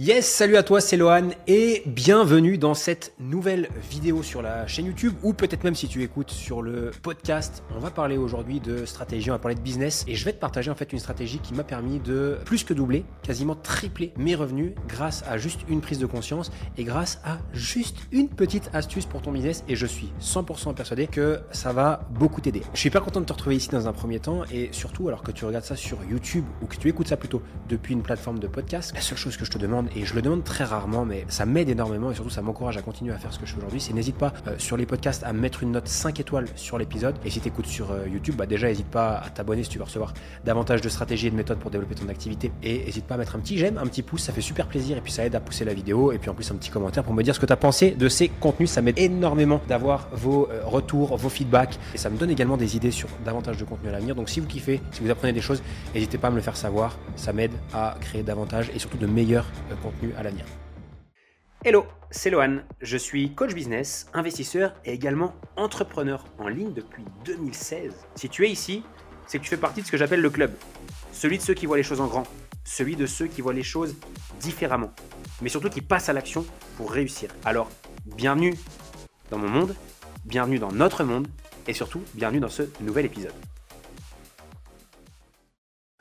Yes, salut à toi, c'est Lohan et bienvenue dans cette nouvelle vidéo sur la chaîne YouTube ou peut-être même si tu écoutes sur le podcast. On va parler aujourd'hui de stratégie, on va parler de business et je vais te partager en fait une stratégie qui m'a permis de plus que doubler, quasiment tripler mes revenus grâce à juste une prise de conscience et grâce à juste une petite astuce pour ton business et je suis 100% persuadé que ça va beaucoup t'aider. Je suis pas content de te retrouver ici dans un premier temps et surtout alors que tu regardes ça sur YouTube ou que tu écoutes ça plutôt depuis une plateforme de podcast, la seule chose que je te demande et je le demande très rarement, mais ça m'aide énormément et surtout ça m'encourage à continuer à faire ce que je fais aujourd'hui. C'est n'hésite pas euh, sur les podcasts à mettre une note 5 étoiles sur l'épisode. Et si tu écoutes sur euh, YouTube, bah déjà n'hésite pas à t'abonner si tu veux recevoir davantage de stratégies et de méthodes pour développer ton activité. Et n'hésite pas à mettre un petit j'aime, un petit pouce, ça fait super plaisir et puis ça aide à pousser la vidéo. Et puis en plus un petit commentaire pour me dire ce que tu as pensé de ces contenus. Ça m'aide énormément d'avoir vos euh, retours, vos feedbacks. Et ça me donne également des idées sur davantage de contenu à l'avenir. Donc si vous kiffez, si vous apprenez des choses, n'hésitez pas à me le faire savoir. Ça m'aide à créer davantage et surtout de meilleurs contenus à l'avenir. Hello, c'est Lohan. Je suis coach business, investisseur et également entrepreneur en ligne depuis 2016. Si tu es ici, c'est que tu fais partie de ce que j'appelle le club. Celui de ceux qui voient les choses en grand. Celui de ceux qui voient les choses différemment. Mais surtout qui passent à l'action pour réussir. Alors, bienvenue dans mon monde, bienvenue dans notre monde et surtout, bienvenue dans ce nouvel épisode.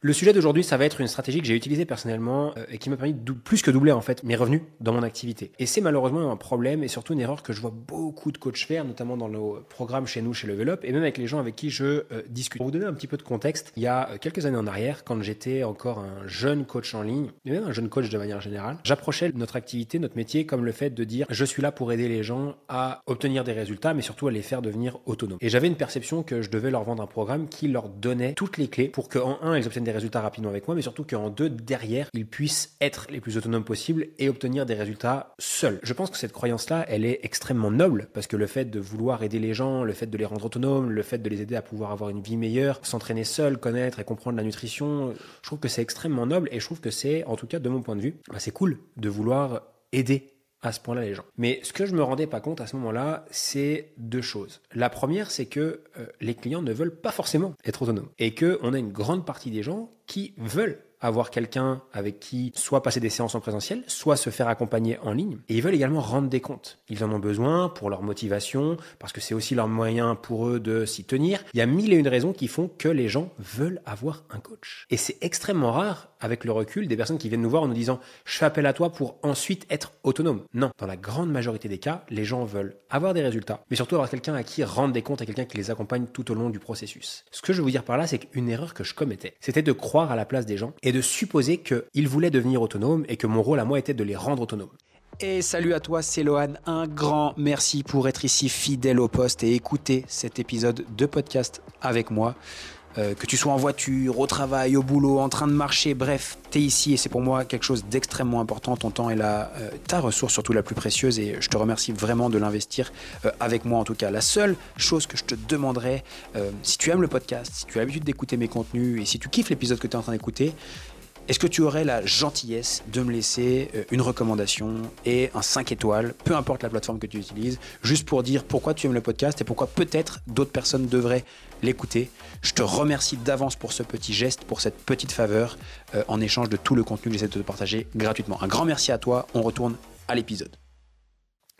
Le sujet d'aujourd'hui, ça va être une stratégie que j'ai utilisée personnellement euh, et qui m'a permis de plus que doubler en fait mes revenus dans mon activité. Et c'est malheureusement un problème et surtout une erreur que je vois beaucoup de coachs faire, notamment dans nos programmes chez nous, chez Level Up, et même avec les gens avec qui je euh, discute. Pour vous donner un petit peu de contexte, il y a euh, quelques années en arrière, quand j'étais encore un jeune coach en ligne, et même un jeune coach de manière générale, j'approchais notre activité, notre métier, comme le fait de dire je suis là pour aider les gens à obtenir des résultats, mais surtout à les faire devenir autonomes. Et j'avais une perception que je devais leur vendre un programme qui leur donnait toutes les clés pour qu'en un, ils obtiennent des résultats rapidement avec moi, mais surtout qu'en deux, derrière, ils puissent être les plus autonomes possibles et obtenir des résultats seuls. Je pense que cette croyance-là, elle est extrêmement noble parce que le fait de vouloir aider les gens, le fait de les rendre autonomes, le fait de les aider à pouvoir avoir une vie meilleure, s'entraîner seul, connaître et comprendre la nutrition, je trouve que c'est extrêmement noble et je trouve que c'est, en tout cas de mon point de vue, bah, c'est cool de vouloir aider à ce point-là les gens. Mais ce que je me rendais pas compte à ce moment-là, c'est deux choses. La première, c'est que euh, les clients ne veulent pas forcément être autonomes et que on a une grande partie des gens qui veulent avoir quelqu'un avec qui soit passer des séances en présentiel, soit se faire accompagner en ligne. Et ils veulent également rendre des comptes. Ils en ont besoin pour leur motivation, parce que c'est aussi leur moyen pour eux de s'y tenir. Il y a mille et une raisons qui font que les gens veulent avoir un coach. Et c'est extrêmement rare, avec le recul, des personnes qui viennent nous voir en nous disant je fais appel à toi pour ensuite être autonome. Non, dans la grande majorité des cas, les gens veulent avoir des résultats, mais surtout avoir quelqu'un à qui rendre des comptes et quelqu'un qui les accompagne tout au long du processus. Ce que je veux vous dire par là, c'est qu'une erreur que je commettais, c'était de croire à la place des gens de supposer qu'ils voulaient devenir autonomes et que mon rôle à moi était de les rendre autonomes. Et salut à toi, c'est Lohan. Un grand merci pour être ici fidèle au poste et écouter cet épisode de podcast avec moi. Euh, que tu sois en voiture, au travail, au boulot, en train de marcher, bref, tu es ici et c'est pour moi quelque chose d'extrêmement important. Ton temps est là, euh, ta ressource surtout la plus précieuse et je te remercie vraiment de l'investir euh, avec moi en tout cas. La seule chose que je te demanderais, si tu aimes le podcast, si tu as l'habitude d'écouter mes contenus et si tu kiffes l'épisode que tu es en train d'écouter, est-ce que tu aurais la gentillesse de me laisser euh, une recommandation et un 5 étoiles, peu importe la plateforme que tu utilises, juste pour dire pourquoi tu aimes le podcast et pourquoi peut-être d'autres personnes devraient l'écouter? Je te remercie d'avance pour ce petit geste, pour cette petite faveur, euh, en échange de tout le contenu que j'essaie de te partager gratuitement. Un grand merci à toi, on retourne à l'épisode.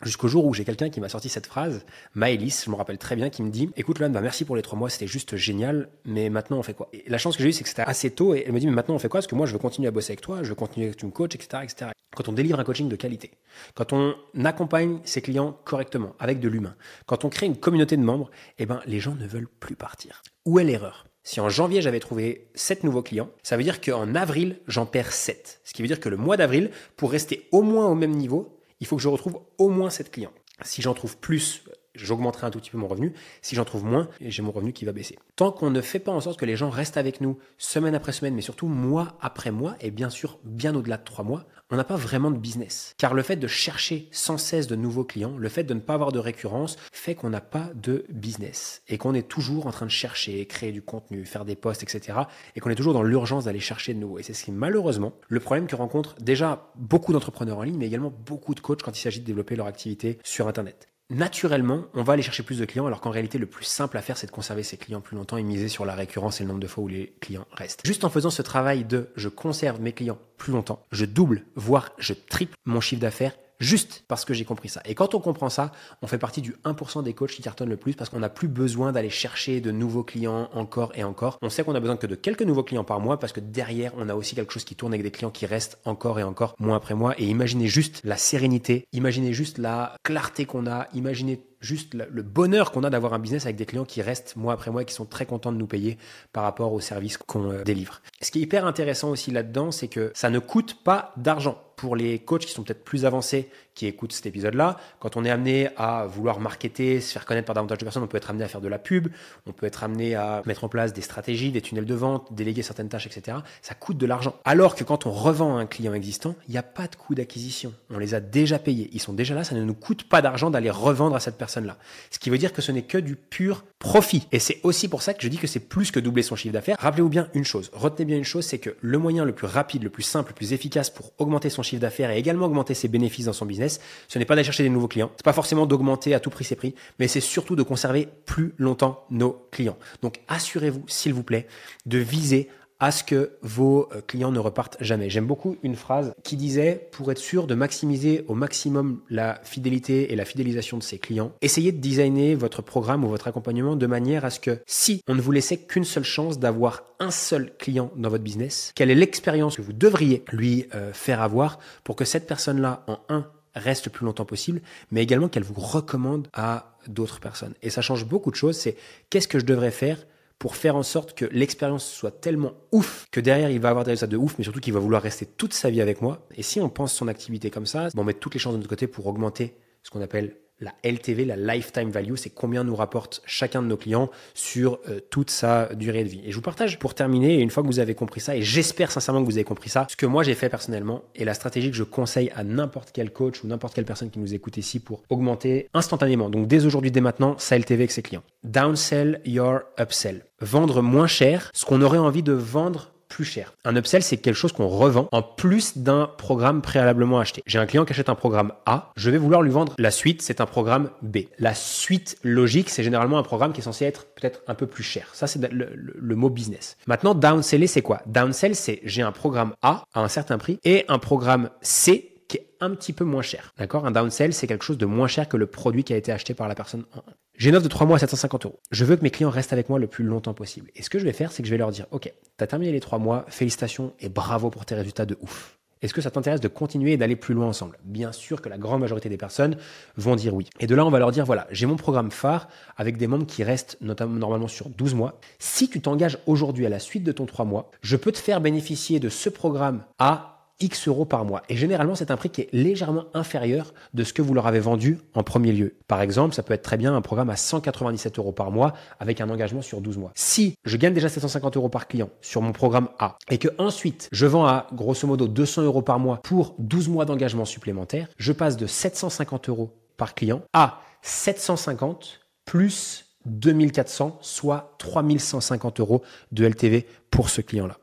Jusqu'au jour où j'ai quelqu'un qui m'a sorti cette phrase, Maëlys, je me rappelle très bien, qui me dit Écoute, Lohan, bah merci pour les trois mois, c'était juste génial, mais maintenant on fait quoi? Et La chance que j'ai eue, c'est que c'était assez tôt, et elle me dit Mais maintenant on fait quoi? Parce que moi je veux continuer à bosser avec toi, je veux continuer que tu me coaches, etc., etc. Quand on délivre un coaching de qualité, quand on accompagne ses clients correctement, avec de l'humain, quand on crée une communauté de membres, eh ben, les gens ne veulent plus partir. Où est l'erreur? Si en janvier j'avais trouvé 7 nouveaux clients, ça veut dire qu'en avril j'en perds 7. Ce qui veut dire que le mois d'avril, pour rester au moins au même niveau, il faut que je retrouve au moins 7 clients. Si j'en trouve plus, j'augmenterai un tout petit peu mon revenu. Si j'en trouve moins, j'ai mon revenu qui va baisser. Tant qu'on ne fait pas en sorte que les gens restent avec nous semaine après semaine, mais surtout mois après mois, et bien sûr bien au-delà de trois mois, on n'a pas vraiment de business. Car le fait de chercher sans cesse de nouveaux clients, le fait de ne pas avoir de récurrence, fait qu'on n'a pas de business. Et qu'on est toujours en train de chercher, créer du contenu, faire des posts, etc. Et qu'on est toujours dans l'urgence d'aller chercher de nouveau. Et c'est ce qui, malheureusement, le problème que rencontrent déjà beaucoup d'entrepreneurs en ligne, mais également beaucoup de coachs quand il s'agit de développer leur activité sur Internet. Naturellement, on va aller chercher plus de clients, alors qu'en réalité, le plus simple à faire, c'est de conserver ses clients plus longtemps et miser sur la récurrence et le nombre de fois où les clients restent. Juste en faisant ce travail de je conserve mes clients plus longtemps, je double, voire je triple mon chiffre d'affaires juste parce que j'ai compris ça. Et quand on comprend ça, on fait partie du 1% des coachs qui cartonnent le plus parce qu'on n'a plus besoin d'aller chercher de nouveaux clients encore et encore. On sait qu'on a besoin que de quelques nouveaux clients par mois parce que derrière, on a aussi quelque chose qui tourne avec des clients qui restent encore et encore mois après mois. Et imaginez juste la sérénité, imaginez juste la clarté qu'on a, imaginez juste le bonheur qu'on a d'avoir un business avec des clients qui restent mois après mois et qui sont très contents de nous payer par rapport aux services qu'on euh, délivre. Ce qui est hyper intéressant aussi là-dedans, c'est que ça ne coûte pas d'argent pour les coachs qui sont peut-être plus avancés, qui écoutent cet épisode-là, quand on est amené à vouloir marketer, se faire connaître par davantage de personnes, on peut être amené à faire de la pub, on peut être amené à mettre en place des stratégies, des tunnels de vente, déléguer certaines tâches, etc. Ça coûte de l'argent. Alors que quand on revend un client existant, il n'y a pas de coût d'acquisition. On les a déjà payés. Ils sont déjà là, ça ne nous coûte pas d'argent d'aller revendre à cette personne-là. Ce qui veut dire que ce n'est que du pur profit. Et c'est aussi pour ça que je dis que c'est plus que doubler son chiffre d'affaires. Rappelez-vous bien une chose, retenez bien une chose, c'est que le moyen le plus rapide, le plus simple, le plus efficace pour augmenter son chiffre d'affaires et également augmenter ses bénéfices dans son business, ce n'est pas d'aller chercher des nouveaux clients, c'est pas forcément d'augmenter à tout prix ses prix, mais c'est surtout de conserver plus longtemps nos clients. Donc assurez-vous, s'il vous plaît, de viser à ce que vos euh, clients ne repartent jamais. J'aime beaucoup une phrase qui disait, pour être sûr de maximiser au maximum la fidélité et la fidélisation de ses clients, essayez de designer votre programme ou votre accompagnement de manière à ce que si on ne vous laissait qu'une seule chance d'avoir un seul client dans votre business, quelle est l'expérience que vous devriez lui euh, faire avoir pour que cette personne-là, en un, reste le plus longtemps possible, mais également qu'elle vous recommande à d'autres personnes. Et ça change beaucoup de choses, c'est qu'est-ce que je devrais faire pour faire en sorte que l'expérience soit tellement ouf que derrière il va avoir des résultats de ouf, mais surtout qu'il va vouloir rester toute sa vie avec moi. Et si on pense son activité comme ça, on met toutes les chances de notre côté pour augmenter ce qu'on appelle la LTV, la lifetime value, c'est combien nous rapporte chacun de nos clients sur euh, toute sa durée de vie. Et je vous partage pour terminer, une fois que vous avez compris ça, et j'espère sincèrement que vous avez compris ça, ce que moi j'ai fait personnellement et la stratégie que je conseille à n'importe quel coach ou n'importe quelle personne qui nous écoute ici pour augmenter instantanément, donc dès aujourd'hui, dès maintenant, sa LTV avec ses clients. Downsell your upsell. Vendre moins cher ce qu'on aurait envie de vendre cher. Un upsell, c'est quelque chose qu'on revend en plus d'un programme préalablement acheté. J'ai un client qui achète un programme A, je vais vouloir lui vendre la suite, c'est un programme B. La suite logique, c'est généralement un programme qui est censé être peut-être un peu plus cher. Ça, c'est le, mot business. Maintenant, downseller, c'est quoi? Downsell, c'est j'ai un programme A à un certain prix et un programme C qui est un petit peu moins cher. D'accord? Un downsell, c'est quelque chose de moins cher que le produit qui a été acheté par la personne en j'ai une offre de 3 mois à 750 euros. Je veux que mes clients restent avec moi le plus longtemps possible. Et ce que je vais faire, c'est que je vais leur dire, OK, tu as terminé les 3 mois, félicitations et bravo pour tes résultats de ouf. Est-ce que ça t'intéresse de continuer et d'aller plus loin ensemble? Bien sûr que la grande majorité des personnes vont dire oui. Et de là, on va leur dire, voilà, j'ai mon programme phare avec des membres qui restent notamment normalement sur 12 mois. Si tu t'engages aujourd'hui à la suite de ton 3 mois, je peux te faire bénéficier de ce programme à X euros par mois. Et généralement, c'est un prix qui est légèrement inférieur de ce que vous leur avez vendu en premier lieu. Par exemple, ça peut être très bien un programme à 197 euros par mois avec un engagement sur 12 mois. Si je gagne déjà 750 euros par client sur mon programme A et que ensuite je vends à grosso modo 200 euros par mois pour 12 mois d'engagement supplémentaire, je passe de 750 euros par client à 750 plus 2400, soit 3150 euros de LTV pour ce client-là.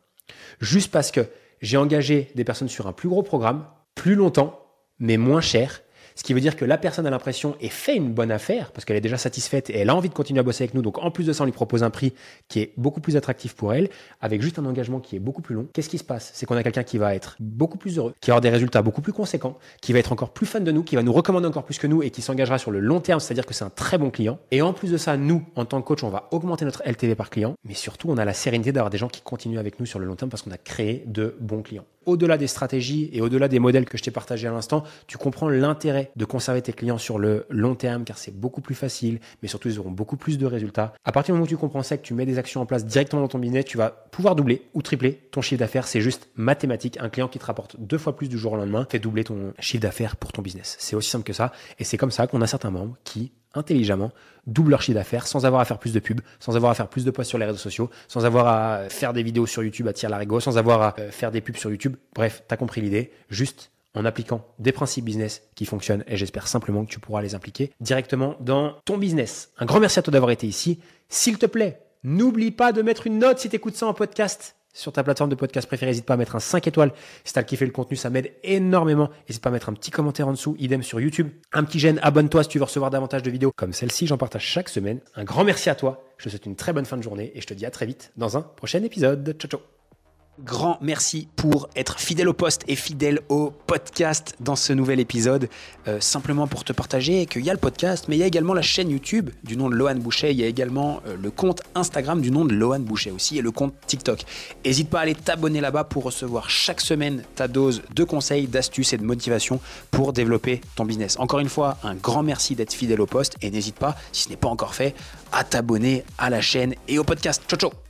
Juste parce que j'ai engagé des personnes sur un plus gros programme, plus longtemps, mais moins cher, ce qui veut dire que la personne a l'impression et fait une bonne affaire parce qu'elle est déjà satisfaite et elle a envie de continuer à bosser avec nous. Donc en plus de ça, on lui propose un prix qui est beaucoup plus attractif pour elle, avec juste un engagement qui est beaucoup plus long. Qu'est-ce qui se passe? C'est qu'on a quelqu'un qui va être beaucoup plus heureux, qui va avoir des résultats beaucoup plus conséquents, qui va être encore plus fan de nous, qui va nous recommander encore plus que nous et qui s'engagera sur le long terme, c'est-à-dire que c'est un très bon client. Et en plus de ça, nous, en tant que coach, on va augmenter notre LTV par client, mais surtout, on a la sérénité d'avoir des gens qui continuent avec nous sur le long terme parce qu'on a créé de bons clients au-delà des stratégies et au-delà des modèles que je t'ai partagés à l'instant, tu comprends l'intérêt de conserver tes clients sur le long terme car c'est beaucoup plus facile, mais surtout ils auront beaucoup plus de résultats. À partir du moment où tu comprends ça, que tu mets des actions en place directement dans ton business, tu vas pouvoir doubler ou tripler ton chiffre d'affaires. C'est juste mathématique. Un client qui te rapporte deux fois plus du jour au lendemain fait doubler ton chiffre d'affaires pour ton business. C'est aussi simple que ça. Et c'est comme ça qu'on a certains membres qui intelligemment double leur chiffre d'affaires sans avoir à faire plus de pubs, sans avoir à faire plus de posts sur les réseaux sociaux, sans avoir à faire des vidéos sur YouTube à tirer l'arigot, sans avoir à euh, faire des pubs sur YouTube. Bref, t'as compris l'idée. Juste en appliquant des principes business qui fonctionnent et j'espère simplement que tu pourras les impliquer directement dans ton business. Un grand merci à toi d'avoir été ici. S'il te plaît, n'oublie pas de mettre une note si tu écoutes ça en podcast sur ta plateforme de podcast préférée. N'hésite pas à mettre un 5 étoiles si t'as kiffé le contenu, ça m'aide énormément. N'hésite pas à mettre un petit commentaire en dessous, idem sur YouTube. Un petit j'aime, abonne-toi si tu veux recevoir davantage de vidéos comme celle-ci, j'en partage chaque semaine. Un grand merci à toi, je te souhaite une très bonne fin de journée et je te dis à très vite dans un prochain épisode. Ciao ciao Grand merci pour être fidèle au poste et fidèle au podcast dans ce nouvel épisode. Euh, simplement pour te partager qu'il y a le podcast, mais il y a également la chaîne YouTube du nom de Lohan Boucher. Il y a également euh, le compte Instagram du nom de Lohan Boucher aussi et le compte TikTok. N'hésite pas à aller t'abonner là-bas pour recevoir chaque semaine ta dose de conseils, d'astuces et de motivation pour développer ton business. Encore une fois, un grand merci d'être fidèle au poste et n'hésite pas, si ce n'est pas encore fait, à t'abonner à la chaîne et au podcast. Ciao ciao